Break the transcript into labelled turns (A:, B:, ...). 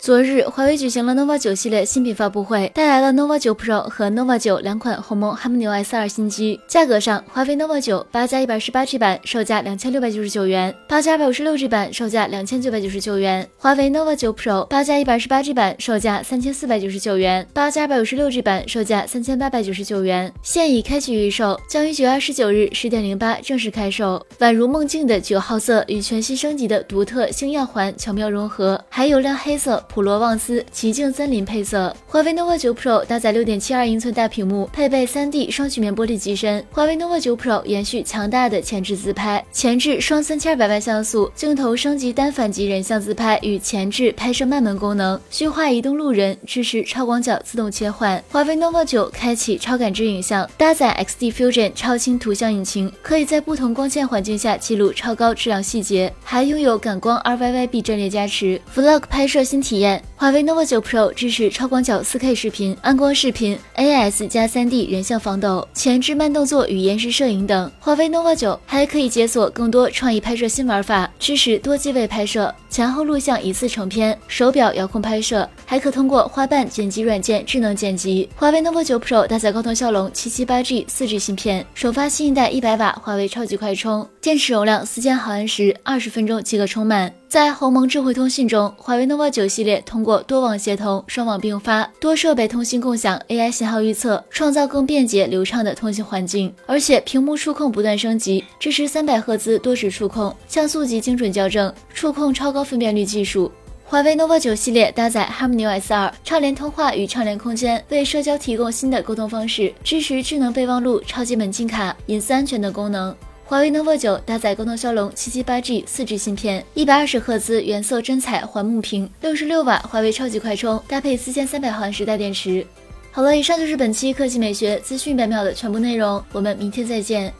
A: 昨日，华为举行了 nova 九系列新品发布会，带来了 nova 九 Pro 和 nova 九两款鸿蒙 HarmonyOS 2新机。价格上，华为 nova 九八加一百十八 G 版售价两千六百九十九元，八加二百五十六 G 版售价两千九百九十九元。华为 nova 九 Pro 八加一百十八 G 版售价三千四百九十九元，八加二百五十六 G 版售价三千八百九十九元。现已开启预售，将于九月二十九日十点零八正式开售。宛如梦境的九号色与全新升级的独特星耀环巧妙融合，还有亮黑色。普罗旺斯奇境森林配色，华为 nova 九 Pro 搭载六点七二英寸大屏幕，配备三 D 双曲面玻璃机身。华为 nova 九 Pro 延续强大的前置自拍，前置双三千二百万像素镜头升级单反级人像自拍与前置拍摄慢门功能，虚化移动路人，支持超广角自动切换。华为 nova 九开启超感知影像，搭载 XD Fusion 超清图像引擎，可以在不同光线环境下记录超高质量细节，还拥有感光 RYYB 阵列加持，Vlog 拍摄新体验。华为 nova 九 Pro 支持超广角 4K 视频、暗光视频、AS 加 3D 人像防抖、前置慢动作与延时摄影等。华为 nova 九还可以解锁更多创意拍摄新玩法，支持多机位拍摄、前后录像一次成片、手表遥控拍摄，还可通过花瓣剪辑软件智能剪辑。华为 nova 九 Pro 搭载高通骁龙 778G 4G 芯片，首发新一代100瓦华为超级快充，电池容量4000毫安时，二十分钟即可充满。在鸿蒙智慧通信中，华为 nova 九系列通过多网协同、双网并发、多设备通信共享、AI 信号预测，创造更便捷流畅的通信环境。而且屏幕触控不断升级，支持三百赫兹多指触控、像素级精准校正、触控超高分辨率技术。华为 nova 九系列搭载 HarmonyOS 2，畅联通话与畅联空间为社交提供新的沟通方式，支持智能备忘录、超级门禁卡、隐私安全等功能。华为 nova 九搭载高通骁龙七七八 G 四 G 芯片，一百二十赫兹原色真彩环幕屏，六十六瓦华为超级快充，搭配四千三百毫安时大电池。好了，以上就是本期科技美学资讯百秒的全部内容，我们明天再见。